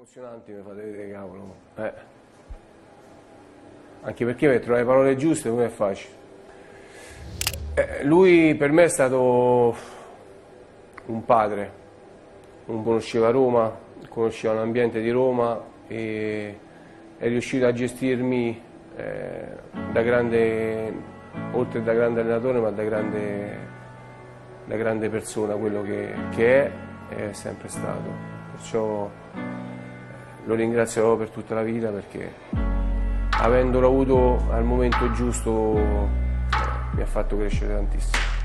emozionanti mi fate vedere, cavolo. Eh. Anche perché per trovare le parole giuste non è facile. Eh, lui per me è stato un padre, non conosceva Roma, conosceva l'ambiente di Roma e è riuscito a gestirmi eh, da grande, oltre da grande allenatore, ma da grande, da grande persona, quello che, che è è sempre stato. Perciò lo ringrazierò per tutta la vita perché avendolo avuto al momento giusto mi ha fatto crescere tantissimo.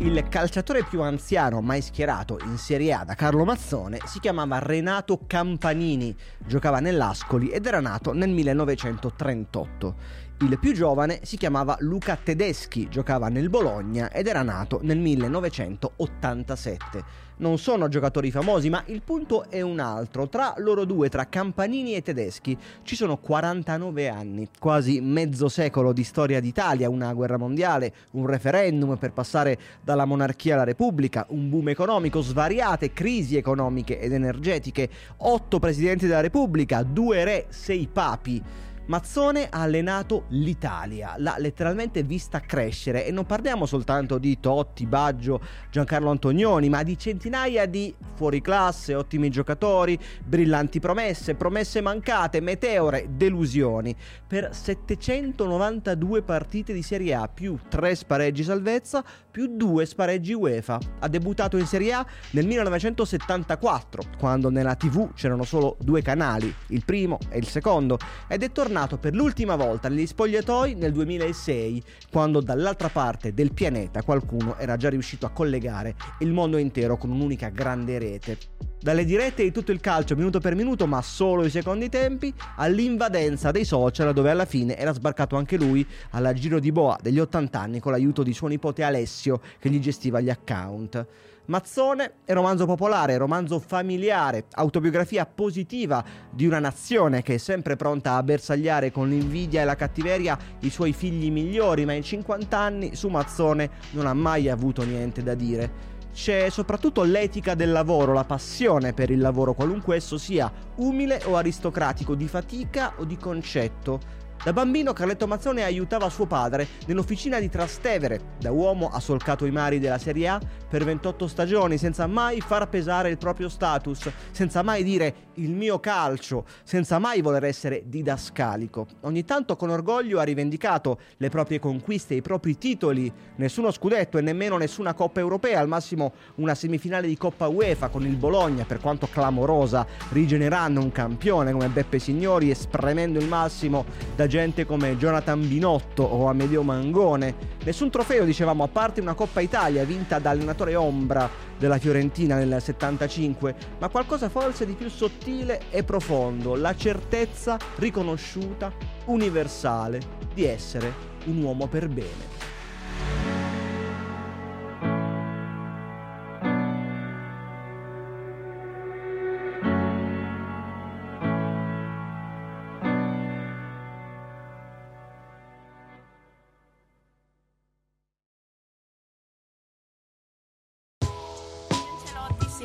Il calciatore più anziano mai schierato in Serie A da Carlo Mazzone si chiamava Renato Campanini, giocava nell'Ascoli ed era nato nel 1938. Il più giovane si chiamava Luca Tedeschi, giocava nel Bologna ed era nato nel 1987 non sono giocatori famosi, ma il punto è un altro. Tra loro due, tra Campanini e Tedeschi, ci sono 49 anni, quasi mezzo secolo di storia d'Italia, una guerra mondiale, un referendum per passare dalla monarchia alla repubblica, un boom economico, svariate crisi economiche ed energetiche, otto presidenti della repubblica, due re, sei papi. Mazzone ha allenato l'Italia, l'ha letteralmente vista crescere e non parliamo soltanto di Totti, Baggio, Giancarlo Antonioni, ma di centinaia di fuoriclasse, ottimi giocatori, brillanti promesse, promesse mancate, meteore, delusioni. Per 792 partite di Serie A, più 3 spareggi salvezza, più 2 spareggi UEFA. Ha debuttato in Serie A nel 1974, quando nella TV c'erano solo due canali, il primo e il secondo, ed è tornato per l'ultima volta negli spogliatoi nel 2006, quando dall'altra parte del pianeta qualcuno era già riuscito a collegare il mondo intero con un'unica grande rete. Dalle dirette di tutto il calcio minuto per minuto, ma solo i secondi tempi, all'invadenza dei social dove alla fine era sbarcato anche lui alla giro di boa degli 80 anni con l'aiuto di suo nipote Alessio che gli gestiva gli account. Mazzone è romanzo popolare, romanzo familiare, autobiografia positiva di una nazione che è sempre pronta a bersagliare con l'invidia e la cattiveria i suoi figli migliori, ma in 50 anni su Mazzone non ha mai avuto niente da dire c'è soprattutto l'etica del lavoro, la passione per il lavoro, qualunque esso sia, umile o aristocratico, di fatica o di concetto. Da bambino Carletto Mazzone aiutava suo padre nell'officina di Trastevere. Da uomo ha solcato i mari della Serie A per 28 stagioni senza mai far pesare il proprio status, senza mai dire il mio calcio, senza mai voler essere didascalico. Ogni tanto con orgoglio ha rivendicato le proprie conquiste, i propri titoli, nessuno scudetto e nemmeno nessuna Coppa Europea, al massimo una semifinale di Coppa UEFA con il Bologna, per quanto clamorosa, rigenerando un campione come Beppe Signori, espremendo il massimo da gente come Jonathan Binotto o Amedeo Mangone. Nessun trofeo, dicevamo, a parte una Coppa Italia vinta da allenatore ombra della Fiorentina nel 75, ma qualcosa forse di più sottile e profondo, la certezza riconosciuta, universale, di essere un uomo per bene.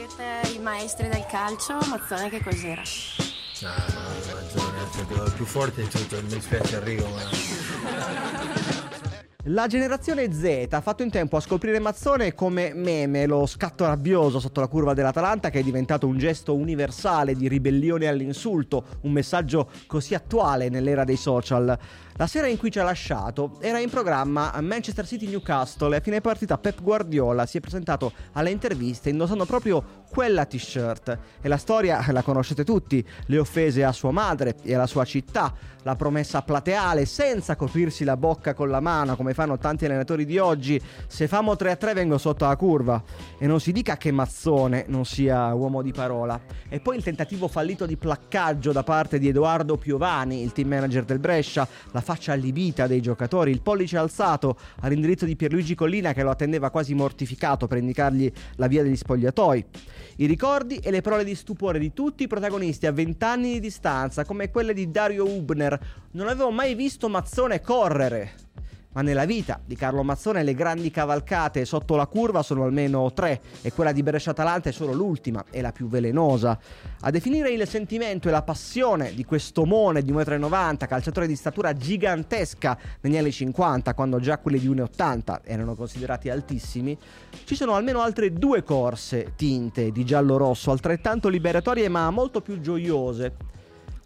Siete i maestri del calcio, Mazzone che cos'era? No, no, Mazzone è il più forte di tutto, mi dispiace Enrico, ma... La generazione Z ha fatto in tempo a scoprire Mazzone come meme, lo scatto rabbioso sotto la curva dell'Atalanta che è diventato un gesto universale di ribellione all'insulto, un messaggio così attuale nell'era dei social. La sera in cui ci ha lasciato era in programma Manchester City Newcastle e a fine partita Pep Guardiola si è presentato alle interviste indossando proprio quella t-shirt. E la storia la conoscete tutti, le offese a sua madre e alla sua città, la promessa plateale senza coprirsi la bocca con la mano come fanno tanti allenatori di oggi, se famo 3-3 vengo sotto la curva. E non si dica che Mazzone non sia uomo di parola. E poi il tentativo fallito di placcaggio da parte di Edoardo Piovani, il team manager del Brescia, la faccia allibita dei giocatori, il pollice alzato all'indirizzo di Pierluigi Collina che lo attendeva quasi mortificato per indicargli la via degli spogliatoi. I ricordi e le parole di stupore di tutti i protagonisti a vent'anni di distanza, come quelle di Dario Hubner. Non avevo mai visto Mazzone correre. Ma nella vita di Carlo Mazzone le grandi cavalcate sotto la curva sono almeno tre e quella di Brescia-Atalanta è solo l'ultima e la più velenosa. A definire il sentimento e la passione di questo mone di 1,90 m, calciatore di statura gigantesca negli anni 50, quando già quelli di 1,80 erano considerati altissimi, ci sono almeno altre due corse tinte di giallo-rosso, altrettanto liberatorie ma molto più gioiose.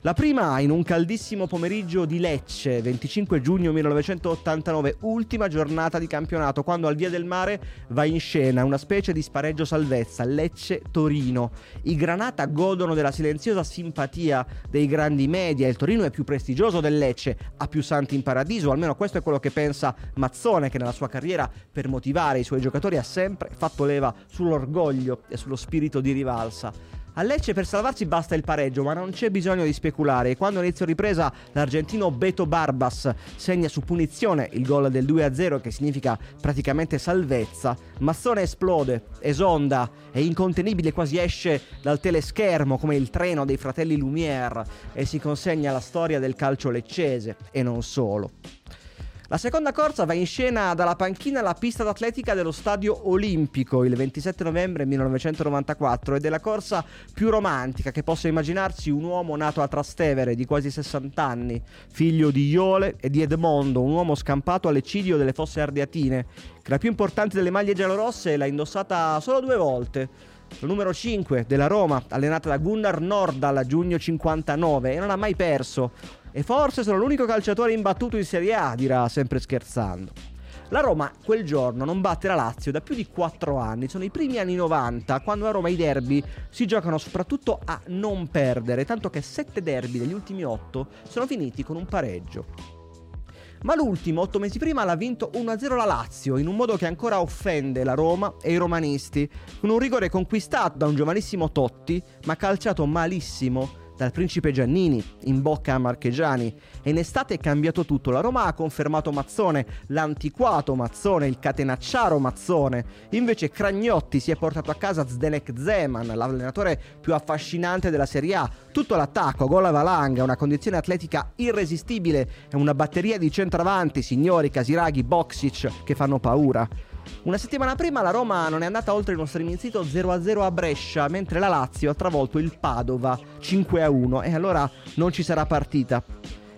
La prima in un caldissimo pomeriggio di Lecce, 25 giugno 1989, ultima giornata di campionato, quando al Via del Mare va in scena una specie di spareggio salvezza, Lecce-Torino. I Granata godono della silenziosa simpatia dei grandi media, il Torino è più prestigioso del Lecce, ha più santi in paradiso, almeno questo è quello che pensa Mazzone, che nella sua carriera per motivare i suoi giocatori ha sempre fatto leva sull'orgoglio e sullo spirito di rivalsa. A Lecce per salvarsi basta il pareggio, ma non c'è bisogno di speculare. Quando inizio ripresa l'argentino Beto Barbas segna su punizione il gol del 2-0 che significa praticamente salvezza, Mazzone esplode, esonda, è incontenibile, quasi esce dal teleschermo come il treno dei fratelli Lumière e si consegna alla storia del calcio leccese e non solo. La seconda corsa va in scena dalla panchina alla pista d'atletica dello Stadio Olimpico il 27 novembre 1994 ed è la corsa più romantica che possa immaginarsi un uomo nato a Trastevere di quasi 60 anni, figlio di Iole e di Edmondo, un uomo scampato all'eccidio delle fosse ardeatine, che la più importante delle maglie giallorosse l'ha indossata solo due volte. La numero 5 della Roma, allenata da Gunnar Nordal a giugno 59 e non ha mai perso e forse sono l'unico calciatore imbattuto in Serie A, dirà sempre scherzando. La Roma quel giorno non batte la Lazio da più di 4 anni, sono i primi anni 90, quando a Roma i derby si giocano soprattutto a non perdere, tanto che 7 derby degli ultimi 8 sono finiti con un pareggio. Ma l'ultimo, 8 mesi prima, l'ha vinto 1-0 la Lazio, in un modo che ancora offende la Roma e i romanisti, con un rigore conquistato da un giovanissimo Totti, ma calciato malissimo dal principe Giannini in bocca a Marchegiani e in estate è cambiato tutto. La Roma ha confermato Mazzone, l'antiquato Mazzone, il catenacciaro Mazzone. Invece Cragnotti si è portato a casa Zdenek Zeman, l'allenatore più affascinante della Serie A. Tutto l'attacco, gol a valanga, una condizione atletica irresistibile e una batteria di centravanti, signori Casiraghi, Boxic, che fanno paura. Una settimana prima la Roma non è andata oltre il nostro iniziato 0-0 a Brescia, mentre la Lazio ha travolto il Padova 5-1 e allora non ci sarà partita.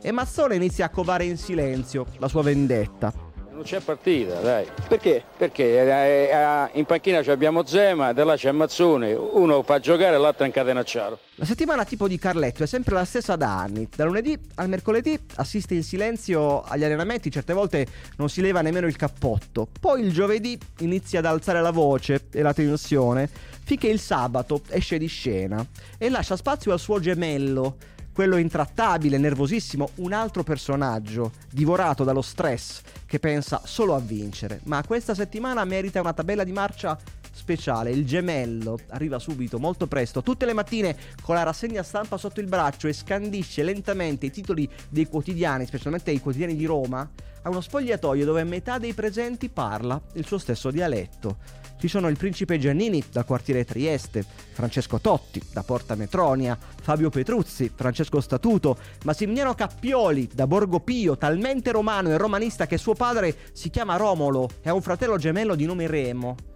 E Mazzone inizia a covare in silenzio la sua vendetta. Non c'è partita, dai. Perché? Perché eh, eh, in panchina abbiamo Zema, da là c'è Mazzone, uno fa giocare e l'altro è incatenacciato. La settimana tipo di Carletto è sempre la stessa da anni. Da lunedì al mercoledì assiste in silenzio agli allenamenti, certe volte non si leva nemmeno il cappotto. Poi il giovedì inizia ad alzare la voce e la tensione, finché il sabato esce di scena e lascia spazio al suo gemello quello intrattabile, nervosissimo, un altro personaggio, divorato dallo stress, che pensa solo a vincere. Ma questa settimana merita una tabella di marcia speciale. Il gemello arriva subito, molto presto, tutte le mattine con la rassegna stampa sotto il braccio e scandisce lentamente i titoli dei quotidiani, specialmente i quotidiani di Roma, a uno spogliatoio dove metà dei presenti parla il suo stesso dialetto. Ci sono il principe Giannini dal quartiere Trieste, Francesco Totti da Porta Metronia, Fabio Petruzzi, Francesco Statuto, Massimiliano Cappioli da Borgo Pio, talmente romano e romanista che suo padre si chiama Romolo e ha un fratello gemello di nome Remo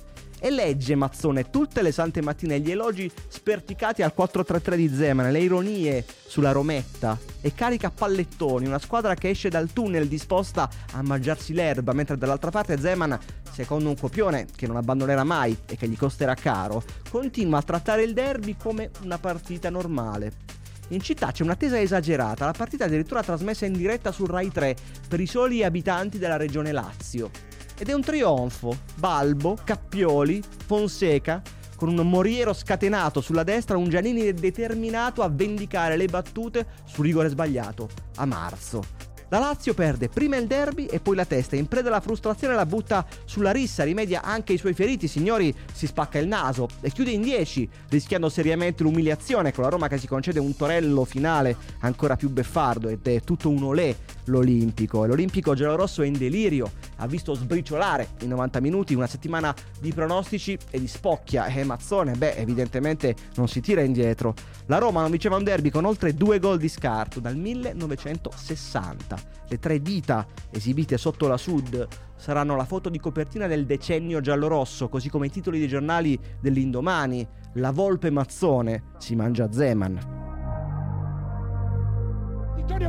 e legge Mazzone tutte le sante mattine gli elogi sperticati al 4-3-3 di Zeman, le ironie sulla Rometta e carica pallettoni, una squadra che esce dal tunnel disposta a mangiarsi l'erba, mentre dall'altra parte Zeman, secondo un copione che non abbandonerà mai e che gli costerà caro, continua a trattare il derby come una partita normale. In città c'è un'attesa esagerata, la partita addirittura trasmessa in diretta su Rai 3 per i soli abitanti della regione Lazio. Ed è un trionfo. Balbo, Cappioli, Fonseca, con un Moriero scatenato sulla destra, un Giannini determinato a vendicare le battute sul rigore sbagliato. A marzo. La Lazio perde prima il derby e poi la testa. In preda alla frustrazione la butta sulla rissa, rimedia anche i suoi feriti. Signori si spacca il naso e chiude in 10, rischiando seriamente l'umiliazione con la Roma che si concede un torello finale ancora più beffardo ed è tutto un olè l'Olimpico. E l'Olimpico giallorosso è in delirio, ha visto sbriciolare in 90 minuti una settimana di pronostici e di spocchia. E Mazzone, beh, evidentemente non si tira indietro. La Roma non vinceva un derby con oltre due gol di scarto dal 1960. Le tre dita esibite sotto la Sud saranno la foto di copertina del decennio giallorosso, così come i titoli dei giornali dell'indomani. La volpe mazzone si mangia Zeman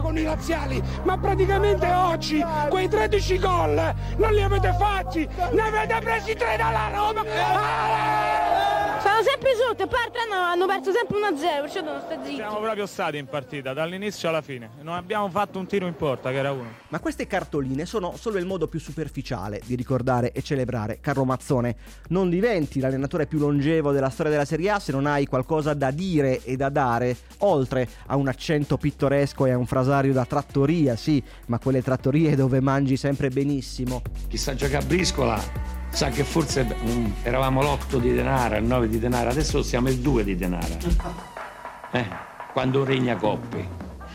con i laziali, ma praticamente oggi quei 13 gol non li avete fatti, ne avete presi tre dalla Roma. Sono sempre sotto e poi hanno, hanno perso sempre 1-0, perciò devono stare zitti. Siamo proprio stati in partita, dall'inizio alla fine. Non abbiamo fatto un tiro in porta, che era uno. Ma queste cartoline sono solo il modo più superficiale di ricordare e celebrare Carlo Mazzone. Non diventi l'allenatore più longevo della storia della Serie A se non hai qualcosa da dire e da dare, oltre a un accento pittoresco e a un frasario da trattoria, sì, ma quelle trattorie dove mangi sempre benissimo. Chi sa giocare a briscola sa che forse um, eravamo l'8 di denaro, il 9 di denaro, adesso siamo il 2 di denaro. Eh, quando regna Coppi.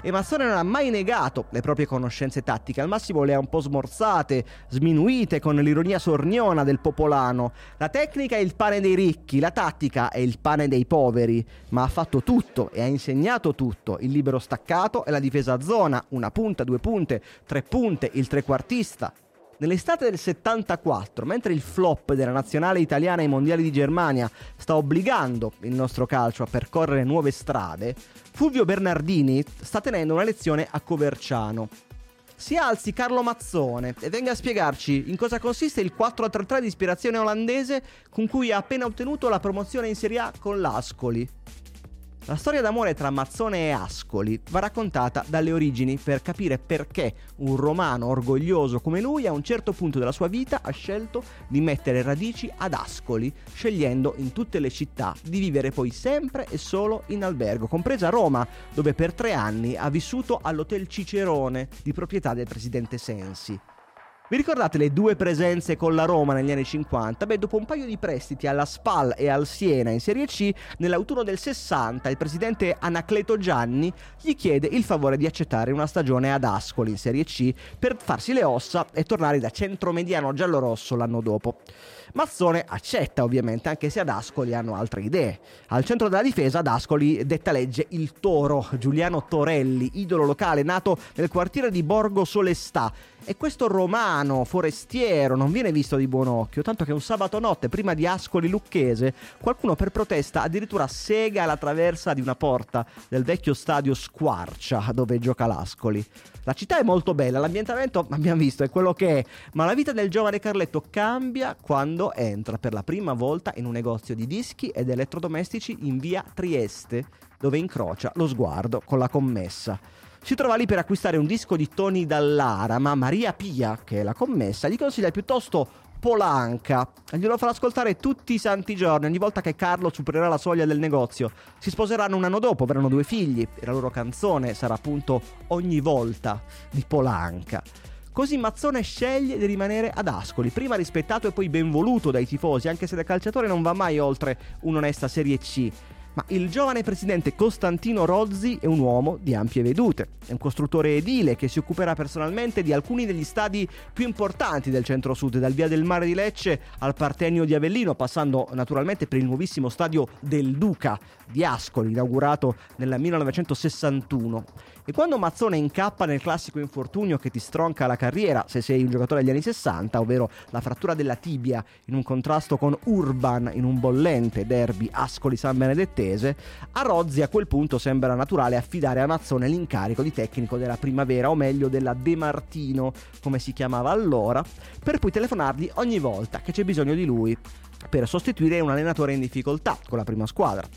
E Mazzone non ha mai negato le proprie conoscenze tattiche, al massimo le ha un po' smorzate, sminuite con l'ironia sorniona del popolano. La tecnica è il pane dei ricchi, la tattica è il pane dei poveri, ma ha fatto tutto e ha insegnato tutto, il libero staccato e la difesa a zona, una punta, due punte, tre punte, il trequartista, Nell'estate del 74, mentre il flop della nazionale italiana ai mondiali di Germania sta obbligando il nostro calcio a percorrere nuove strade, Fulvio Bernardini sta tenendo una lezione a Coverciano. Si alzi Carlo Mazzone e venga a spiegarci in cosa consiste il 4-3-3 di ispirazione olandese con cui ha appena ottenuto la promozione in Serie A con l'Ascoli. La storia d'amore tra Mazzone e Ascoli va raccontata dalle origini per capire perché un romano orgoglioso come lui a un certo punto della sua vita ha scelto di mettere radici ad Ascoli, scegliendo in tutte le città di vivere poi sempre e solo in albergo, compresa Roma, dove per tre anni ha vissuto all'Hotel Cicerone di proprietà del presidente Sensi. Vi ricordate le due presenze con la Roma negli anni 50? Beh, dopo un paio di prestiti alla Spal e al Siena in Serie C, nell'autunno del 60 il presidente Anacleto Gianni gli chiede il favore di accettare una stagione ad Ascoli in Serie C per farsi le ossa e tornare da centromediano giallorosso l'anno dopo. Mazzone accetta ovviamente, anche se ad Ascoli hanno altre idee. Al centro della difesa ad Ascoli detta legge il Toro, Giuliano Torelli, idolo locale nato nel quartiere di Borgo Solestà. E questo romano forestiero non viene visto di buon occhio, tanto che un sabato notte, prima di Ascoli Lucchese, qualcuno per protesta addirittura sega la traversa di una porta del vecchio stadio Squarcia dove gioca l'Ascoli. La città è molto bella, l'ambientamento abbiamo visto è quello che è, ma la vita del giovane Carletto cambia quando entra per la prima volta in un negozio di dischi ed elettrodomestici in via Trieste, dove incrocia lo sguardo con la commessa. Si trova lì per acquistare un disco di Tony Dallara, ma Maria Pia, che è la commessa, gli consiglia piuttosto Polanca. Glielo farà ascoltare tutti i santi giorni, ogni volta che Carlo supererà la soglia del negozio. Si sposeranno un anno dopo, avranno due figli e la loro canzone sarà appunto Ogni volta di Polanca. Così Mazzone sceglie di rimanere ad Ascoli, prima rispettato e poi ben voluto dai tifosi, anche se da calciatore non va mai oltre un'onesta Serie C ma il giovane presidente Costantino Rozzi è un uomo di ampie vedute. È un costruttore edile che si occuperà personalmente di alcuni degli stadi più importanti del centro-sud, dal Via del Mare di Lecce al Partenio di Avellino, passando naturalmente per il nuovissimo stadio del Duca di Ascoli, inaugurato nel 1961. E quando Mazzone incappa nel classico infortunio che ti stronca la carriera, se sei un giocatore degli anni 60, ovvero la frattura della tibia in un contrasto con Urban in un bollente derby Ascoli-San Benedettese, a Rozzi a quel punto sembra naturale affidare a Mazzone l'incarico di tecnico della primavera, o meglio della De Martino, come si chiamava allora, per poi telefonargli ogni volta che c'è bisogno di lui per sostituire un allenatore in difficoltà con la prima squadra.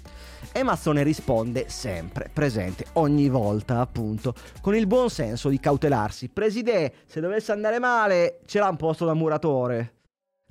E Mazzone risponde sempre, presente ogni volta appunto, con il buon senso di cautelarsi. Preside, se dovesse andare male, ce l'ha un posto da muratore.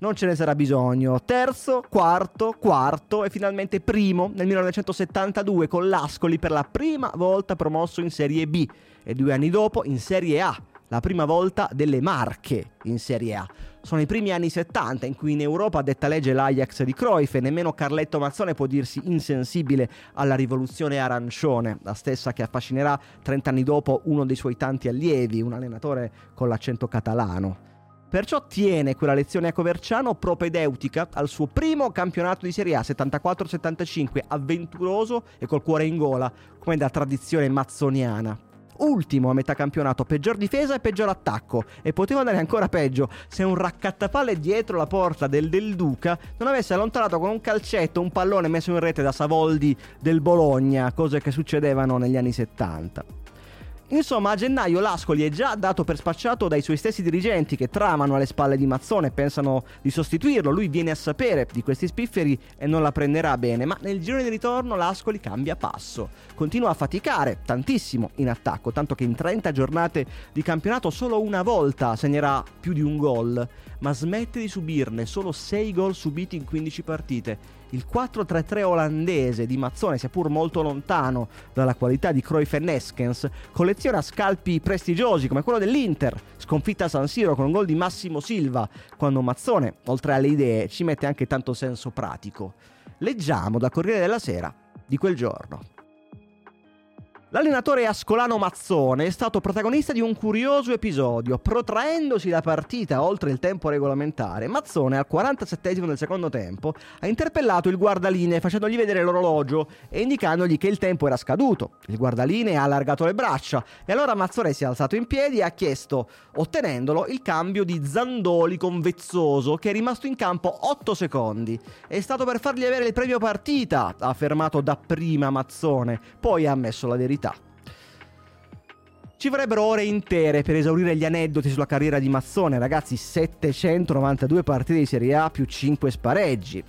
Non ce ne sarà bisogno. Terzo, quarto, quarto e finalmente primo nel 1972 con l'Ascoli per la prima volta promosso in Serie B e due anni dopo in Serie A la prima volta delle Marche in Serie A. Sono i primi anni 70 in cui in Europa detta legge l'Ajax di Cruyff e nemmeno Carletto Mazzone può dirsi insensibile alla rivoluzione arancione, la stessa che affascinerà 30 anni dopo uno dei suoi tanti allievi, un allenatore con l'accento catalano. Perciò tiene quella lezione a Coverciano propedeutica al suo primo campionato di Serie A 74-75, avventuroso e col cuore in gola, come da tradizione mazzoniana. ultimo a metà campionato, peggior difesa e peggior attacco. E poteva andare ancora peggio se un raccattapalle dietro la porta del Del Duca non avesse allontanato con un calcetto un pallone messo in rete da Savoldi del Bologna, cose che succedevano negli anni 70. Insomma, a gennaio l'Ascoli è già dato per spacciato dai suoi stessi dirigenti che tramano alle spalle di Mazzone e pensano di sostituirlo. Lui viene a sapere di questi spifferi e non la prenderà bene, ma nel giro di ritorno l'Ascoli cambia passo. Continua a faticare tantissimo in attacco, tanto che in 30 giornate di campionato solo una volta segnerà più di un gol, ma smette di subirne solo 6 gol subiti in 15 partite il 4-3-3 olandese di Mazzone, sia pur molto lontano dalla qualità di Cruyff e Neskens, colleziona scalpi prestigiosi come quello dell'Inter, sconfitta a San Siro con un gol di Massimo Silva, quando Mazzone, oltre alle idee, ci mette anche tanto senso pratico. Leggiamo da Corriere della Sera di quel giorno. L'allenatore Ascolano Mazzone è stato protagonista di un curioso episodio. Protraendosi la partita oltre il tempo regolamentare, Mazzone al 47 del secondo tempo ha interpellato il guardaline facendogli vedere l'orologio e indicandogli che il tempo era scaduto. Il guardaline ha allargato le braccia e allora Mazzone si è alzato in piedi e ha chiesto, ottenendolo, il cambio di Zandoli con Vezzoso che è rimasto in campo 8 secondi. È stato per fargli avere il premio partita, ha affermato dapprima Mazzone, poi ha ammesso la verità. Ci vorrebbero ore intere per esaurire gli aneddoti sulla carriera di Mazzone, ragazzi, 792 partite di Serie A più 5 spareggi.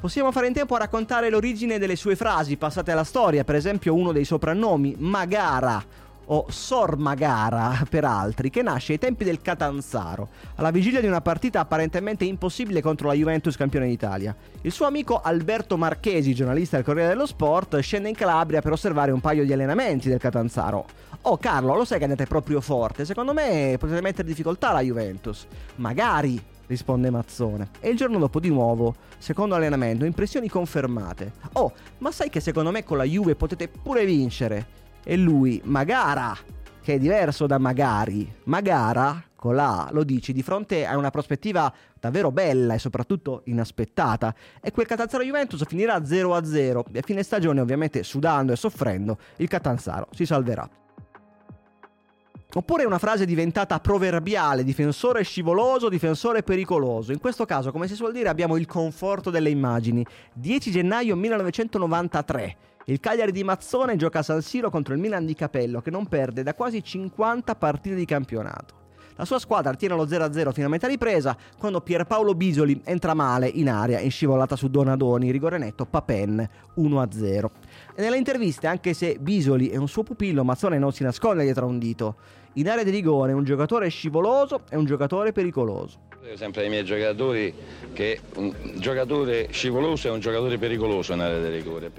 Possiamo fare in tempo a raccontare l'origine delle sue frasi passate alla storia, per esempio uno dei soprannomi, Magara, o Sor Magara per altri, che nasce ai tempi del Catanzaro, alla vigilia di una partita apparentemente impossibile contro la Juventus campione d'Italia. Il suo amico Alberto Marchesi, giornalista del Corriere dello Sport, scende in Calabria per osservare un paio di allenamenti del Catanzaro. Oh Carlo, lo sai che andate proprio forte, secondo me potete mettere in difficoltà la Juventus. Magari, risponde Mazzone. E il giorno dopo di nuovo, secondo allenamento, impressioni confermate. Oh, ma sai che secondo me con la Juve potete pure vincere? E lui, Magara, che è diverso da magari. Magara, con la lo dici di fronte a una prospettiva davvero bella e soprattutto inaspettata. E quel Catanzaro Juventus finirà 0-0 e a fine stagione, ovviamente sudando e soffrendo, il Catanzaro si salverà. Oppure una frase diventata proverbiale, difensore scivoloso, difensore pericoloso. In questo caso, come si suol dire, abbiamo il conforto delle immagini. 10 gennaio 1993. Il Cagliari di Mazzone gioca a San Siro contro il Milan di Capello che non perde da quasi 50 partite di campionato. La sua squadra tiene lo 0-0 fino a metà ripresa quando Pierpaolo Bisoli entra male in aria in scivolata su Donadoni, rigore netto Papen 1-0. E nelle interviste, anche se Bisoli è un suo pupillo, Mazzone non si nasconde dietro a un dito. In area di rigore un giocatore scivoloso e un giocatore pericoloso. Dico sempre ai miei giocatori che un giocatore scivoloso è un giocatore pericoloso in area di rigore.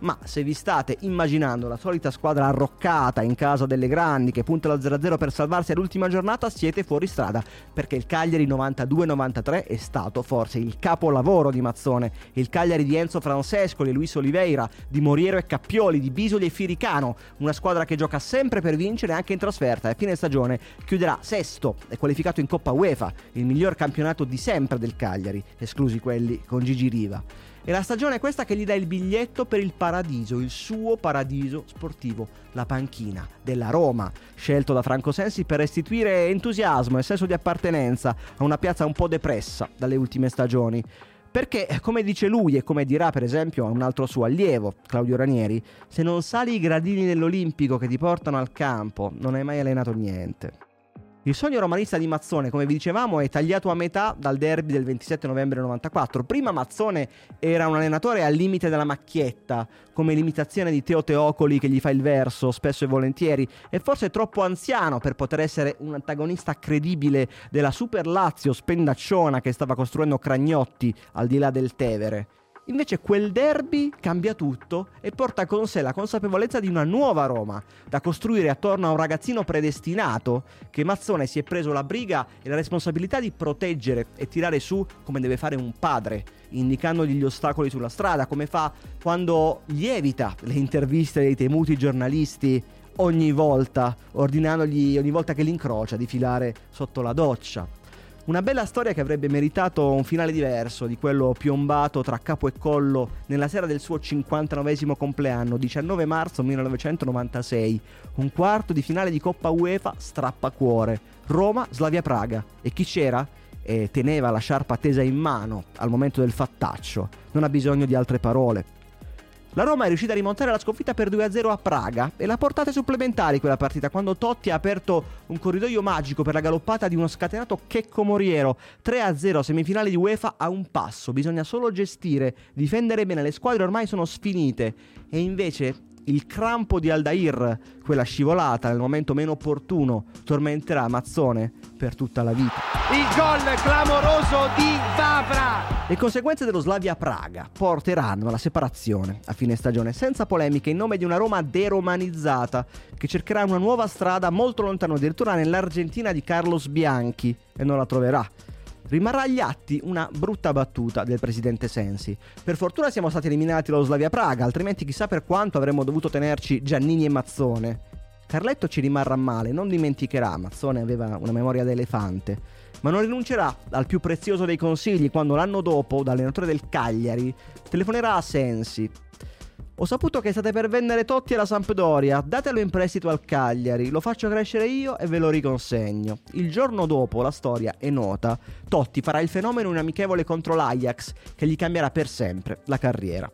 Ma se vi state immaginando la solita squadra arroccata in casa delle grandi che punta allo 0-0 per salvarsi all'ultima giornata, siete fuori strada, perché il Cagliari 92-93 è stato forse il capolavoro di Mazzone. Il Cagliari di Enzo Francescoli e Luis Oliveira, di Moriero e Cappioli, di Bisoli e Firicano, una squadra che gioca sempre per vincere anche in trasferta e a fine stagione chiuderà sesto e qualificato in Coppa UEFA, il miglior campionato di sempre del Cagliari, esclusi quelli con Gigi Riva. E la stagione è questa che gli dà il biglietto per il paradiso, il suo paradiso sportivo, la panchina della Roma, scelto da Franco Sensi per restituire entusiasmo e senso di appartenenza a una piazza un po' depressa dalle ultime stagioni. Perché, come dice lui e come dirà per esempio a un altro suo allievo, Claudio Ranieri, se non sali i gradini dell'Olimpico che ti portano al campo, non hai mai allenato niente. Il sogno romanista di Mazzone, come vi dicevamo, è tagliato a metà dal derby del 27 novembre 94. Prima Mazzone era un allenatore al limite della macchietta, come l'imitazione di Teo Teocoli che gli fa il verso spesso e volentieri, e forse troppo anziano per poter essere un antagonista credibile della Super Lazio spendacciona che stava costruendo Cragnotti al di là del Tevere. Invece quel derby cambia tutto e porta con sé la consapevolezza di una nuova Roma, da costruire attorno a un ragazzino predestinato che Mazzone si è preso la briga e la responsabilità di proteggere e tirare su come deve fare un padre, indicandogli gli ostacoli sulla strada, come fa quando gli evita le interviste dei temuti giornalisti ogni volta, ordinandogli ogni volta che li incrocia di filare sotto la doccia Una bella storia che avrebbe meritato un finale diverso di quello piombato tra capo e collo nella sera del suo 59 compleanno, 19 marzo 1996. Un quarto di finale di Coppa UEFA strappacuore. Roma-Slavia Praga. E chi c'era? E teneva la sciarpa tesa in mano al momento del fattaccio. Non ha bisogno di altre parole. La Roma è riuscita a rimontare la sconfitta per 2-0 a Praga e l'ha portata ai supplementari quella partita quando Totti ha aperto un corridoio magico per la galoppata di uno scatenato Checco Moriero. 3-0 semifinali di UEFA a un passo, bisogna solo gestire, difendere bene, le squadre ormai sono sfinite. E invece il crampo di Aldair, quella scivolata nel momento meno opportuno, tormenterà Mazzone per tutta la vita. Il gol clamoroso di Vavra! Le conseguenze dello Slavia Praga porteranno alla separazione a fine stagione, senza polemiche, in nome di una Roma deromanizzata che cercherà una nuova strada molto lontano, addirittura nell'Argentina di Carlos Bianchi, e non la troverà. Rimarrà agli atti una brutta battuta del presidente Sensi. Per fortuna siamo stati eliminati dallo Slavia Praga, altrimenti chissà per quanto avremmo dovuto tenerci Giannini e Mazzone. Carletto ci rimarrà male, non dimenticherà, Mazzone aveva una memoria da elefante, ma non rinuncerà al più prezioso dei consigli quando l'anno dopo, da del Cagliari, telefonerà a Sensi ho saputo che state per vendere Totti alla Sampdoria, datelo in prestito al Cagliari, lo faccio crescere io e ve lo riconsegno. Il giorno dopo, la storia è nota, Totti farà il fenomeno in amichevole contro l'Ajax che gli cambierà per sempre la carriera.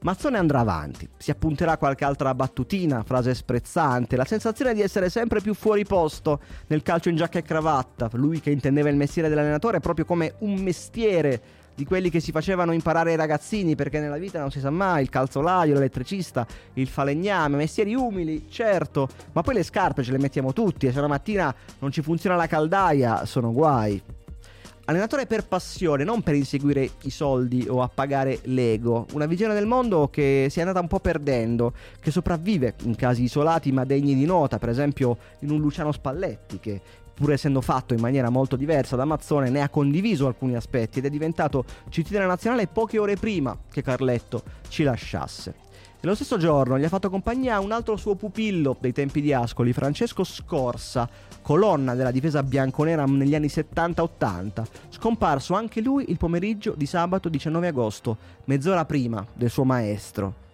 Mazzone andrà avanti, si appunterà qualche altra battutina, frase sprezzante, la sensazione di essere sempre più fuori posto nel calcio in giacca e cravatta, lui che intendeva il mestiere dell'allenatore proprio come un mestiere di quelli che si facevano imparare ai ragazzini perché nella vita non si sa mai, il calzolaio, l'elettricista, il falegname, mestieri umili, certo, ma poi le scarpe ce le mettiamo tutti e se una mattina non ci funziona la caldaia sono guai. Allenatore per passione, non per inseguire i soldi o appagare l'ego. Una visione del mondo che si è andata un po' perdendo, che sopravvive in casi isolati ma degni di nota, per esempio in un Luciano Spalletti che pur essendo fatto in maniera molto diversa da Mazzone, ne ha condiviso alcuni aspetti ed è diventato cittadino nazionale poche ore prima che Carletto ci lasciasse. E lo stesso giorno gli ha fatto compagnia un altro suo pupillo dei tempi di Ascoli, Francesco Scorsa, colonna della difesa bianconera negli anni 70-80, scomparso anche lui il pomeriggio di sabato 19 agosto, mezz'ora prima del suo maestro.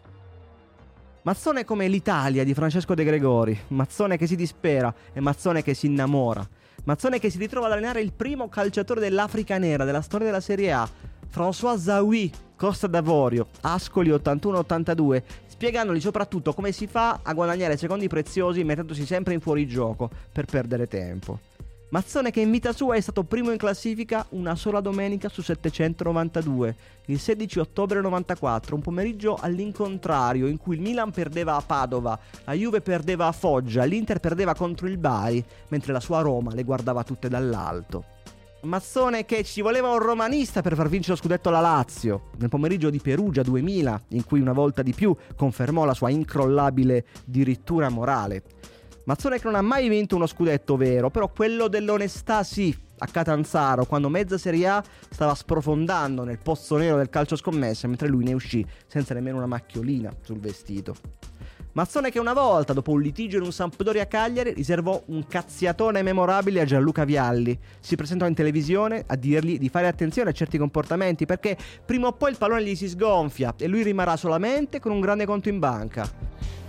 Mazzone come l'Italia di Francesco De Gregori, Mazzone che si dispera e Mazzone che si innamora. Mazzone che si ritrova ad allenare il primo calciatore dell'Africa nera della storia della Serie A, François Zawi, Costa d'Avorio, Ascoli 81-82, spiegandogli soprattutto come si fa a guadagnare secondi preziosi mettendosi sempre in fuorigioco per perdere tempo. Mazzone che in vita sua è stato primo in classifica una sola domenica su 792, il 16 ottobre 94, un pomeriggio all'incontrario in cui il Milan perdeva a Padova, la Juve perdeva a Foggia, l'Inter perdeva contro il Bari, mentre la sua Roma le guardava tutte dall'alto. Mazzone che ci voleva un romanista per far vincere lo scudetto alla Lazio, nel pomeriggio di Perugia 2000, in cui una volta di più confermò la sua incrollabile dirittura morale. Mazzone che non ha mai vinto uno scudetto vero, però quello dell'onestà sì, a Catanzaro, quando mezza Serie A stava sprofondando nel pozzo nero del calcio scommesse, mentre lui ne uscì senza nemmeno una macchiolina sul vestito. Mazzone che una volta, dopo un litigio in un Sampdoria Cagliari, riservò un cazziatone memorabile a Gianluca Vialli. Si presentò in televisione a dirgli di fare attenzione a certi comportamenti perché prima o poi il pallone gli si sgonfia e lui rimarrà solamente con un grande conto in banca.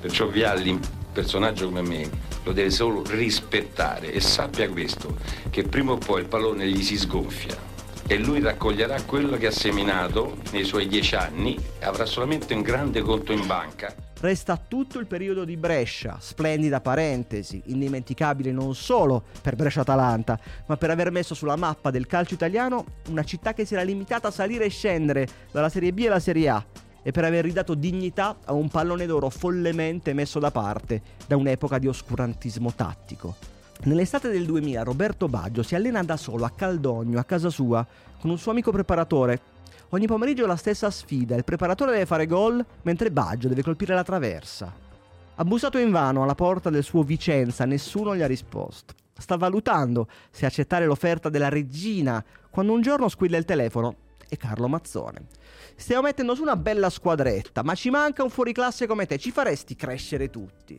Perciò Vialli, un personaggio come me, lo deve solo rispettare e sappia questo, che prima o poi il pallone gli si sgonfia e lui raccoglierà quello che ha seminato nei suoi dieci anni e avrà solamente un grande conto in banca. Resta tutto il periodo di Brescia, splendida parentesi, indimenticabile non solo per Brescia-Atalanta, ma per aver messo sulla mappa del calcio italiano una città che si era limitata a salire e scendere dalla Serie B alla Serie A e per aver ridato dignità a un pallone d'oro follemente messo da parte da un'epoca di oscurantismo tattico. Nell'estate del 2000 Roberto Baggio si allena da solo a Caldogno, a casa sua, con un suo amico preparatore. Ogni pomeriggio la stessa sfida, il preparatore deve fare gol mentre Baggio deve colpire la traversa. Ha bussato invano alla porta del suo Vicenza, nessuno gli ha risposto. Sta valutando se accettare l'offerta della regina quando un giorno squilla il telefono e Carlo Mazzone. Stiamo mettendo su una bella squadretta, ma ci manca un fuoriclasse come te, ci faresti crescere tutti.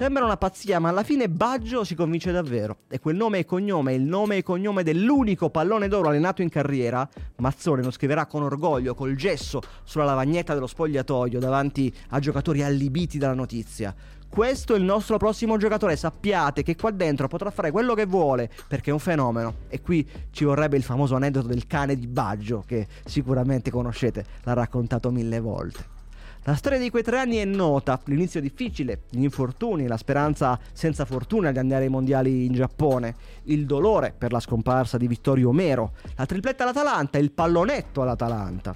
Sembra una pazzia, ma alla fine Baggio si convince davvero. E quel nome e cognome, il nome e cognome dell'unico pallone d'oro allenato in carriera, Mazzone lo scriverà con orgoglio, col gesso, sulla lavagnetta dello spogliatoio, davanti a giocatori allibiti dalla notizia. Questo è il nostro prossimo giocatore, sappiate che qua dentro potrà fare quello che vuole, perché è un fenomeno. E qui ci vorrebbe il famoso aneddoto del cane di Baggio, che sicuramente conoscete, l'ha raccontato mille volte. La storia di quei tre anni è nota, l'inizio difficile, gli infortuni, la speranza senza fortuna di andare ai mondiali in Giappone, il dolore per la scomparsa di Vittorio Omero, la tripletta all'Atalanta, il pallonetto all'Atalanta.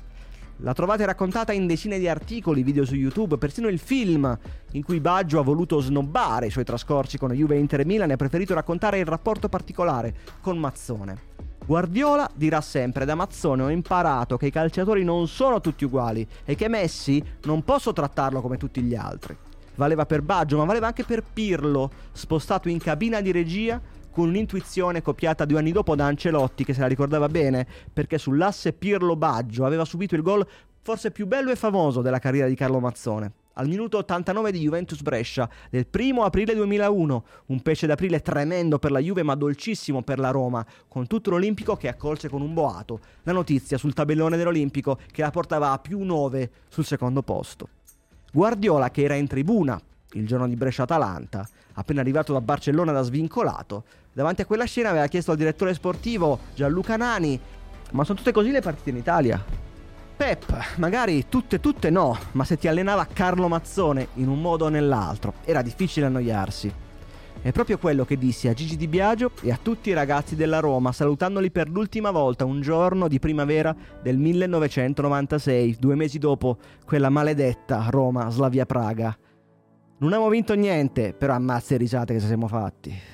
La trovate raccontata in decine di articoli, video su YouTube, persino il film in cui Baggio ha voluto snobbare i suoi trascorsi con Juve, Inter e Milan e ha preferito raccontare il rapporto particolare con Mazzone. Guardiola dirà sempre da Mazzone ho imparato che i calciatori non sono tutti uguali e che Messi non posso trattarlo come tutti gli altri. Valeva per Baggio, ma valeva anche per Pirlo, spostato in cabina di regia con un'intuizione copiata due anni dopo da Ancelotti che se la ricordava bene perché sull'asse Pirlo-Baggio aveva subito il gol forse più bello e famoso della carriera di Carlo Mazzone al minuto 89 di Juventus Brescia del 1 aprile 2001, un pesce d'aprile tremendo per la Juve ma dolcissimo per la Roma, con tutto l'Olimpico che accolse con un boato la notizia sul tabellone dell'Olimpico che la portava a più 9 sul secondo posto. Guardiola che era in tribuna il giorno di Brescia-Atalanta, appena arrivato da Barcellona da svincolato, davanti a quella scena aveva chiesto al direttore sportivo Gianluca Nani ma sono tutte così le partite in Italia? Pep, magari tutte tutte no, ma se ti allenava Carlo Mazzone in un modo o nell'altro, era difficile annoiarsi. È proprio quello che dissi a Gigi Di Biagio e a tutti i ragazzi della Roma, salutandoli per l'ultima volta un giorno di primavera del 1996, due mesi dopo quella maledetta Roma-Slavia-Praga. Non abbiamo vinto niente, però ammazza e risate che ci siamo fatti.